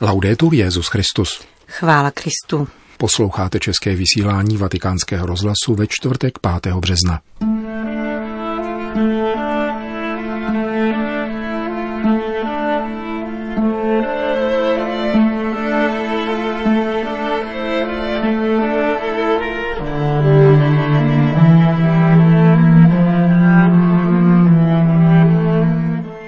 Laudetur Jezus Christus. Chvála Kristu. Posloucháte české vysílání Vatikánského rozhlasu ve čtvrtek 5. března.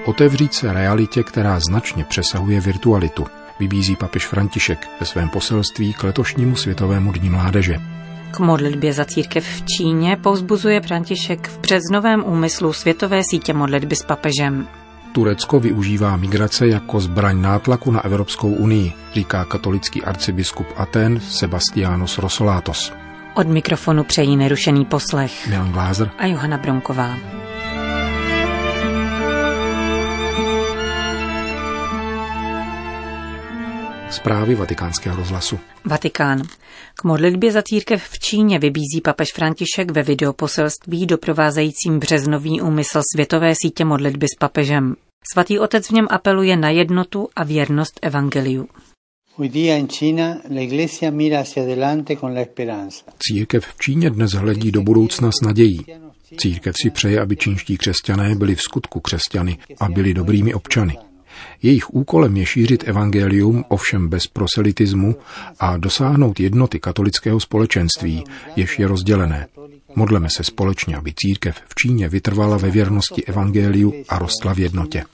Otevřít se realitě, která značně přesahuje virtualitu – vybízí papež František ve svém poselství k letošnímu Světovému dní mládeže. K modlitbě za církev v Číně povzbuzuje František v březnovém úmyslu Světové sítě modlitby s papežem. Turecko využívá migrace jako zbraň nátlaku na Evropskou unii, říká katolický arcibiskup Aten Sebastianos Rosolatos. Od mikrofonu přejí nerušený poslech Milan Glázer a Johana Bronková. Zprávy vatikánského rozhlasu. Vatikán. K modlitbě za církev v Číně vybízí papež František ve videoposelství doprovázejícím březnový úmysl světové sítě modlitby s papežem. Svatý otec v něm apeluje na jednotu a věrnost evangeliu. Církev v Číně dnes hledí do budoucna s nadějí. Církev si přeje, aby čínští křesťané byli v skutku křesťany a byli dobrými občany. Jejich úkolem je šířit evangelium, ovšem bez proselitismu a dosáhnout jednoty katolického společenství, jež je rozdělené. Modleme se společně, aby církev v Číně vytrvala ve věrnosti evangeliu a rostla v jednotě.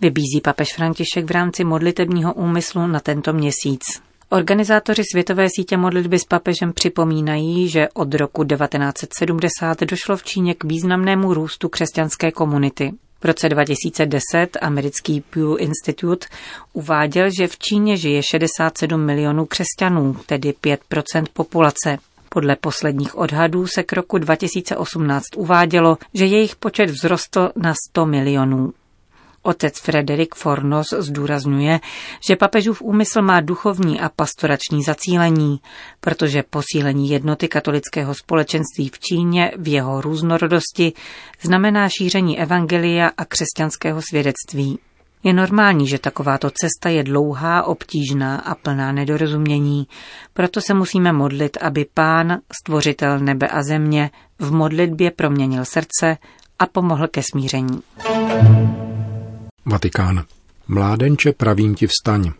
Vybízí papež František v rámci modlitebního úmyslu na tento měsíc. Organizátoři Světové sítě modlitby s papežem připomínají, že od roku 1970 došlo v Číně k významnému růstu křesťanské komunity. V roce 2010 americký Pew Institute uváděl, že v Číně žije 67 milionů křesťanů, tedy 5% populace. Podle posledních odhadů se k roku 2018 uvádělo, že jejich počet vzrostl na 100 milionů. Otec Frederik Fornos zdůrazňuje, že papežův úmysl má duchovní a pastorační zacílení, protože posílení jednoty katolického společenství v Číně v jeho různorodosti znamená šíření evangelia a křesťanského svědectví. Je normální, že takováto cesta je dlouhá, obtížná a plná nedorozumění, proto se musíme modlit, aby Pán, stvořitel nebe a země, v modlitbě proměnil srdce a pomohl ke smíření. Vatikán. Mládenče, pravím ti vstaň.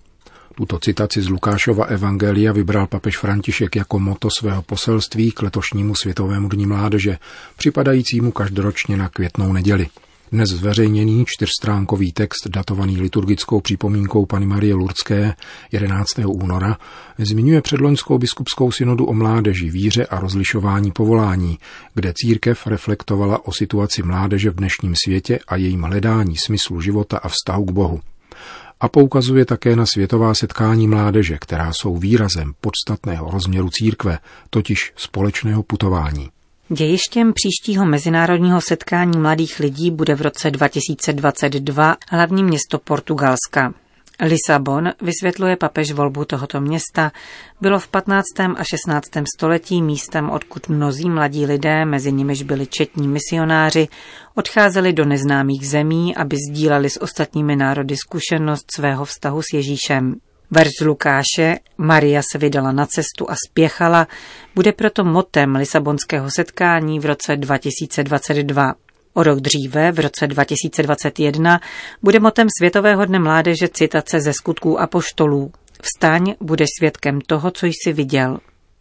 Tuto citaci z Lukášova Evangelia vybral papež František jako moto svého poselství k letošnímu Světovému dní mládeže, připadajícímu každoročně na květnou neděli. Dnes zveřejněný čtyřstránkový text datovaný liturgickou připomínkou Pany Marie Lurdské 11. února zmiňuje předloňskou biskupskou synodu o mládeži, víře a rozlišování povolání, kde církev reflektovala o situaci mládeže v dnešním světě a jejím hledání smyslu života a vztahu k Bohu. A poukazuje také na světová setkání mládeže, která jsou výrazem podstatného rozměru církve, totiž společného putování. Dějištěm příštího mezinárodního setkání mladých lidí bude v roce 2022 hlavní město Portugalska. Lisabon, vysvětluje papež volbu tohoto města, bylo v 15. a 16. století místem, odkud mnozí mladí lidé, mezi nimiž byli četní misionáři, odcházeli do neznámých zemí, aby sdíleli s ostatními národy zkušenost svého vztahu s Ježíšem. Verš z Lukáše, Maria se vydala na cestu a spěchala, bude proto motem Lisabonského setkání v roce 2022. O rok dříve, v roce 2021, bude motem Světového dne mládeže citace ze skutků a poštolů. Vstaň, budeš svědkem toho, co jsi viděl.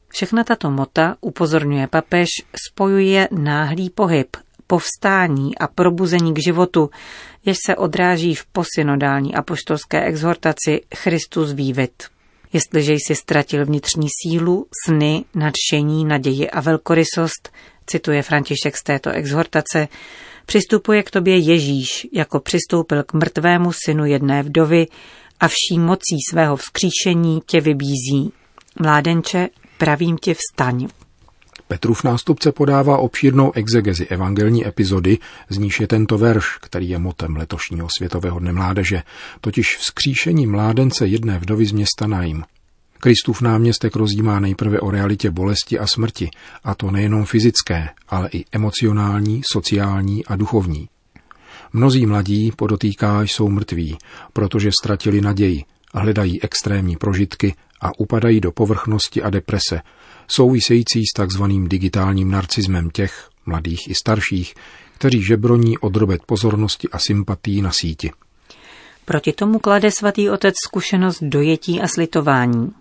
Všechna tato mota, upozorňuje papež, spojuje náhlý pohyb, povstání a probuzení k životu, jež se odráží v posynodální apoštolské exhortaci Christus vývit. Jestliže jsi ztratil vnitřní sílu, sny, nadšení, naději a velkorysost, cituje František z této exhortace, přistupuje k tobě Ježíš, jako přistoupil k mrtvému synu jedné vdovy a vší mocí svého vzkříšení tě vybízí. Mládenče, pravím ti vstaň. Petrův nástupce podává obšírnou exegezi evangelní epizody, z níž je tento verš, který je motem letošního Světového dne mládeže, totiž vzkříšení mládence jedné vdovy z města Naim. Kristův náměstek rozjímá nejprve o realitě bolesti a smrti, a to nejenom fyzické, ale i emocionální, sociální a duchovní. Mnozí mladí, podotýká, jsou mrtví, protože ztratili naději, hledají extrémní prožitky a upadají do povrchnosti a deprese, související s takzvaným digitálním narcismem těch, mladých i starších, kteří žebroní odrobet pozornosti a sympatí na síti. Proti tomu klade svatý otec zkušenost dojetí a slitování.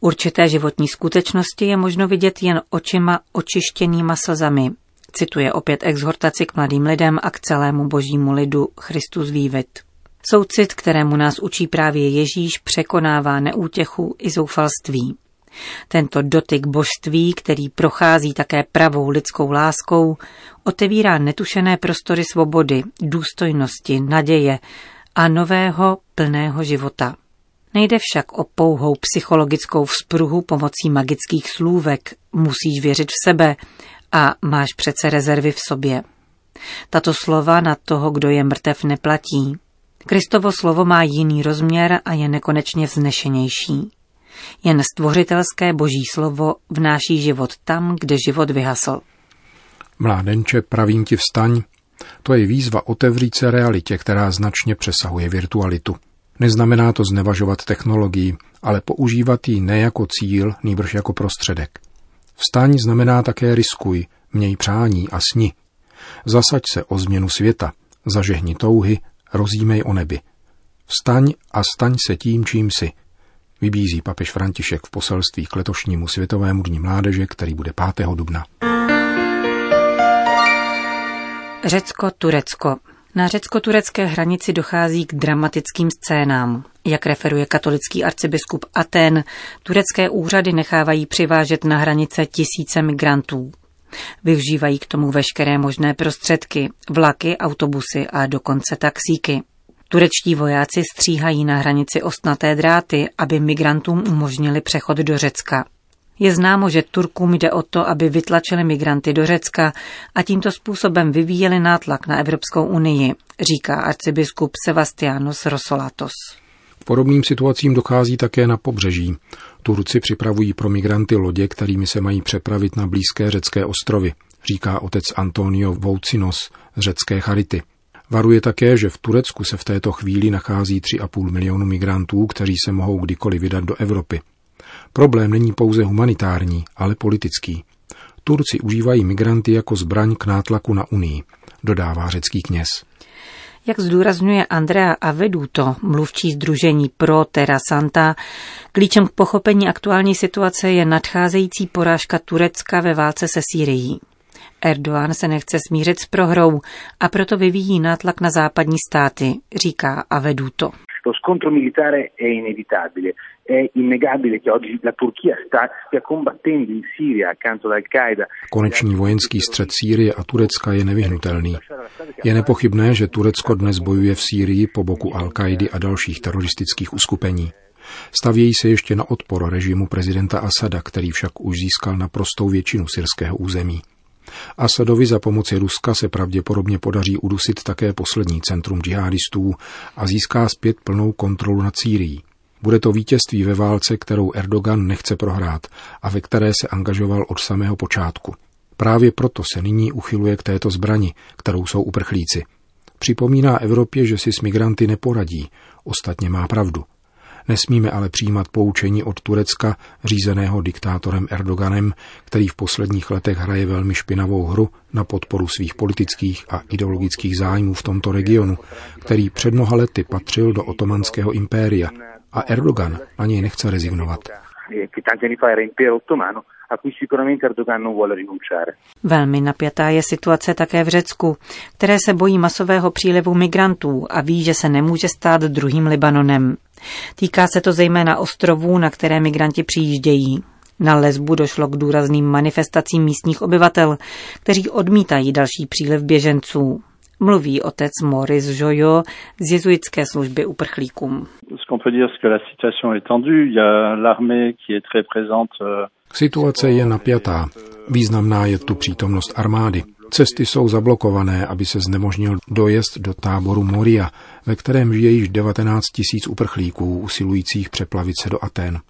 Určité životní skutečnosti je možno vidět jen očima očištěnýma slzami, cituje opět exhortaci k mladým lidem a k celému božímu lidu Christus vývit. Soucit, kterému nás učí právě Ježíš, překonává neútěchu i zoufalství. Tento dotyk božství, který prochází také pravou lidskou láskou, otevírá netušené prostory svobody, důstojnosti, naděje a nového plného života. Nejde však o pouhou psychologickou vzpruhu pomocí magických slůvek, musíš věřit v sebe a máš přece rezervy v sobě. Tato slova na toho, kdo je mrtev, neplatí. Kristovo slovo má jiný rozměr a je nekonečně vznešenější. Jen stvořitelské boží slovo vnáší život tam, kde život vyhasl. Mládenče, pravím ti vstaň, to je výzva otevřít se realitě, která značně přesahuje virtualitu. Neznamená to znevažovat technologii, ale používat ji ne jako cíl, nýbrž jako prostředek. Vstaň znamená také riskuj, měj přání a sni. Zasaď se o změnu světa, zažehni touhy, rozjímej o nebi. Vstaň a staň se tím, čím si. Vybízí papež František v poselství k letošnímu Světovému dní mládeže, který bude 5. dubna. Řecko-Turecko. Na řecko-turecké hranici dochází k dramatickým scénám. Jak referuje katolický arcibiskup Aten, turecké úřady nechávají přivážet na hranice tisíce migrantů. Využívají k tomu veškeré možné prostředky, vlaky, autobusy a dokonce taxíky. Turečtí vojáci stříhají na hranici ostnaté dráty, aby migrantům umožnili přechod do Řecka. Je známo, že Turkům jde o to, aby vytlačili migranty do Řecka a tímto způsobem vyvíjeli nátlak na Evropskou unii, říká arcibiskup Sebastianos Rosolatos. K podobným situacím dochází také na pobřeží. Turci připravují pro migranty lodě, kterými se mají přepravit na blízké řecké ostrovy, říká otec Antonio Voucinos z řecké Charity. Varuje také, že v Turecku se v této chvíli nachází 3,5 milionu migrantů, kteří se mohou kdykoliv vydat do Evropy. Problém není pouze humanitární, ale politický. Turci užívají migranty jako zbraň k nátlaku na Unii, dodává řecký kněz. Jak zdůrazňuje Andrea Aveduto, mluvčí združení Pro Terra Santa, klíčem k pochopení aktuální situace je nadcházející porážka Turecka ve válce se Sýrií. Erdoğan se nechce smířit s prohrou a proto vyvíjí nátlak na západní státy, říká Aveduto. Lo scontro militare è inevitabile. È innegabile che oggi la Turchia sta, stia combattendo in Siria accanto ad Al-Qaeda. Konečný vojenský střed Sýrie a Turecka je nevyhnutelný. Je nepochybné, že Turecko dnes bojuje v Sýrii po boku Al-Kaidy a dalších teroristických uskupení. Stavějí se ještě na odpor režimu prezidenta Asada, který však už získal naprostou většinu syrského území. Asadovi za pomoci Ruska se pravděpodobně podaří udusit také poslední centrum džihadistů a získá zpět plnou kontrolu nad Sýrií. Bude to vítězství ve válce, kterou Erdogan nechce prohrát a ve které se angažoval od samého počátku. Právě proto se nyní uchyluje k této zbrani, kterou jsou uprchlíci. Připomíná Evropě, že si s migranty neporadí, ostatně má pravdu. Nesmíme ale přijímat poučení od Turecka, řízeného diktátorem Erdoganem, který v posledních letech hraje velmi špinavou hru na podporu svých politických a ideologických zájmů v tomto regionu, který před mnoha lety patřil do otomanského impéria a Erdogan na něj nechce rezignovat. Velmi napjatá je situace také v Řecku, které se bojí masového přílivu migrantů a ví, že se nemůže stát druhým Libanonem. Týká se to zejména ostrovů, na které migranti přijíždějí. Na lesbu došlo k důrazným manifestacím místních obyvatel, kteří odmítají další příliv běženců. Mluví otec Maurice Jojo z jezuitské služby uprchlíkům. Situace je napjatá. Významná je tu přítomnost armády. Cesty jsou zablokované, aby se znemožnil dojezd do táboru Moria, ve kterém žije již 19 tisíc uprchlíků usilujících přeplavit se do Aten.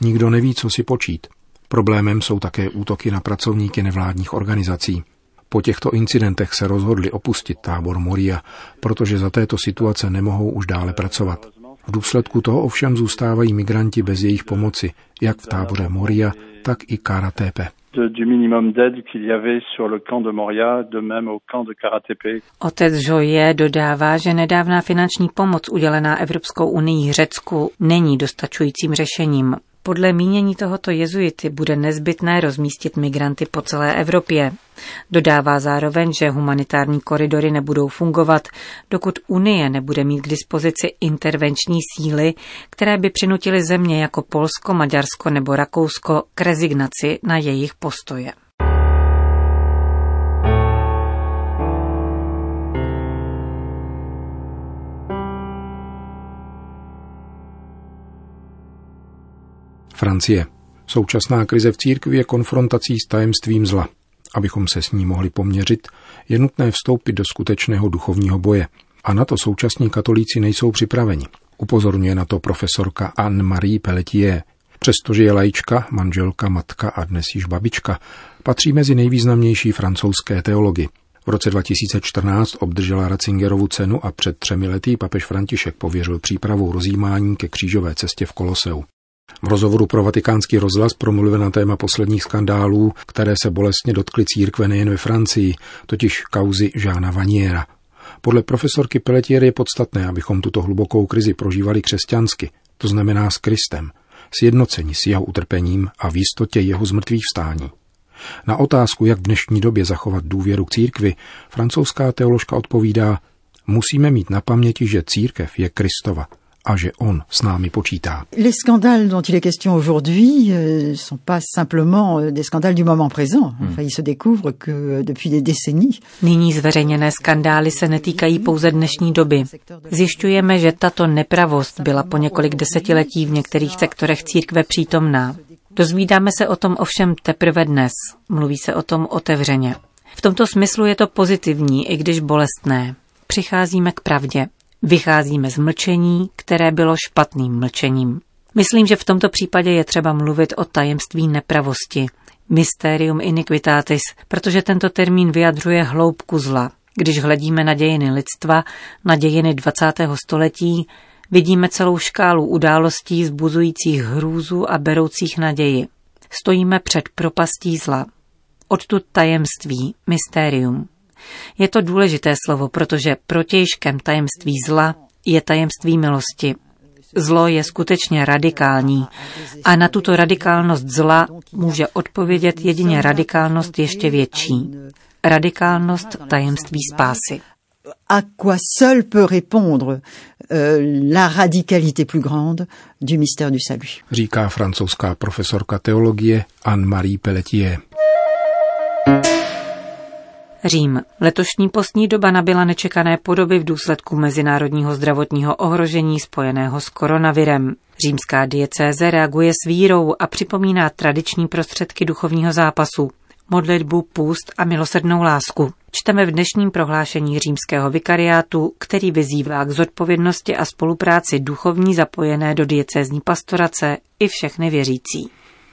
Nikdo neví, co si počít. Problémem jsou také útoky na pracovníky nevládních organizací. Po těchto incidentech se rozhodli opustit tábor Moria, protože za této situace nemohou už dále pracovat. V důsledku toho ovšem zůstávají migranti bez jejich pomoci, jak v táboře Moria, tak i Karatepe. Du minimum d'aide qu'il y avait sur le camp de Moria, de même au camp de Karatepe. Otec Joje dodává, že nedávná finanční pomoc udělená Evropskou unii Řecku není dostačujícím řešením. Podle mínění tohoto jezuity bude nezbytné rozmístit migranty po celé Evropě. Dodává zároveň, že humanitární koridory nebudou fungovat, dokud Unie nebude mít k dispozici intervenční síly, které by přinutily země jako Polsko, Maďarsko nebo Rakousko k rezignaci na jejich postoje. Francie. Současná krize v církvi je konfrontací s tajemstvím zla. Abychom se s ní mohli poměřit, je nutné vstoupit do skutečného duchovního boje. A na to současní katolíci nejsou připraveni. Upozorňuje na to profesorka Anne-Marie Pelletier. Přestože je lajčka, manželka, matka a dnes již babička, patří mezi nejvýznamnější francouzské teology. V roce 2014 obdržela Ratzingerovu cenu a před třemi lety papež František pověřil přípravou rozjímání ke křížové cestě v Koloseu. V rozhovoru pro vatikánský rozhlas promluvil na téma posledních skandálů, které se bolestně dotkly církve nejen ve Francii, totiž kauzy Žána Vaniera. Podle profesorky Pelletier je podstatné, abychom tuto hlubokou krizi prožívali křesťansky, to znamená s Kristem, sjednocení s jeho utrpením a v jistotě jeho zmrtvých vstání. Na otázku, jak v dnešní době zachovat důvěru k církvi, francouzská teoložka odpovídá, musíme mít na paměti, že církev je Kristova – a že on s námi počítá. Les scandales dont il est question aujourd'hui euh, sont pas simplement euh, des scandales du moment présent. Hmm. Enfin, ils se découvrent que euh, depuis des décennies. Nyní zveřejněné skandály se netýkají pouze dnešní doby. Zjišťujeme, že tato nepravost byla po několik desetiletí v některých sektorech církve přítomná. Dozvídáme se o tom ovšem teprve dnes. Mluví se o tom otevřeně. V tomto smyslu je to pozitivní, i když bolestné. Přicházíme k pravdě. Vycházíme z mlčení, které bylo špatným mlčením. Myslím, že v tomto případě je třeba mluvit o tajemství nepravosti, mysterium iniquitatis, protože tento termín vyjadřuje hloubku zla. Když hledíme na dějiny lidstva, na dějiny 20. století, vidíme celou škálu událostí zbuzujících hrůzu a beroucích naději. Stojíme před propastí zla. Odtud tajemství, mysterium. Je to důležité slovo, protože protějškem tajemství zla je tajemství milosti. Zlo je skutečně radikální a na tuto radikálnost zla může odpovědět jedině radikálnost ještě větší. Radikálnost tajemství spásy. À quoi seul peut répondre euh, la radicalité plus grande du mystère du salut. Říká francouzská profesorka teologie Anne-Marie Pelletier. Řím. Letošní postní doba nabyla nečekané podoby v důsledku mezinárodního zdravotního ohrožení spojeného s koronavirem. Římská diecéze reaguje s vírou a připomíná tradiční prostředky duchovního zápasu, modlitbu, půst a milosrdnou lásku. Čteme v dnešním prohlášení římského vikariátu, který vyzývá k zodpovědnosti a spolupráci duchovní zapojené do diecézní pastorace i všechny věřící.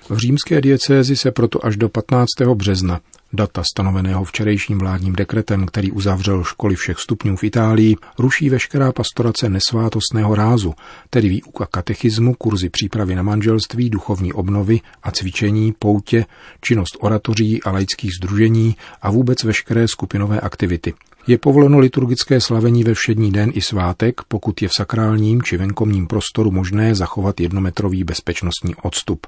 V římské diecézi se proto až do 15. března Data stanoveného včerejším vládním dekretem, který uzavřel školy všech stupňů v Itálii, ruší veškerá pastorace nesvátostného rázu, tedy výuka katechismu, kurzy přípravy na manželství, duchovní obnovy a cvičení, poutě, činnost oratoří a laických združení a vůbec veškeré skupinové aktivity. Je povoleno liturgické slavení ve všední den i svátek, pokud je v sakrálním či venkovním prostoru možné zachovat jednometrový bezpečnostní odstup.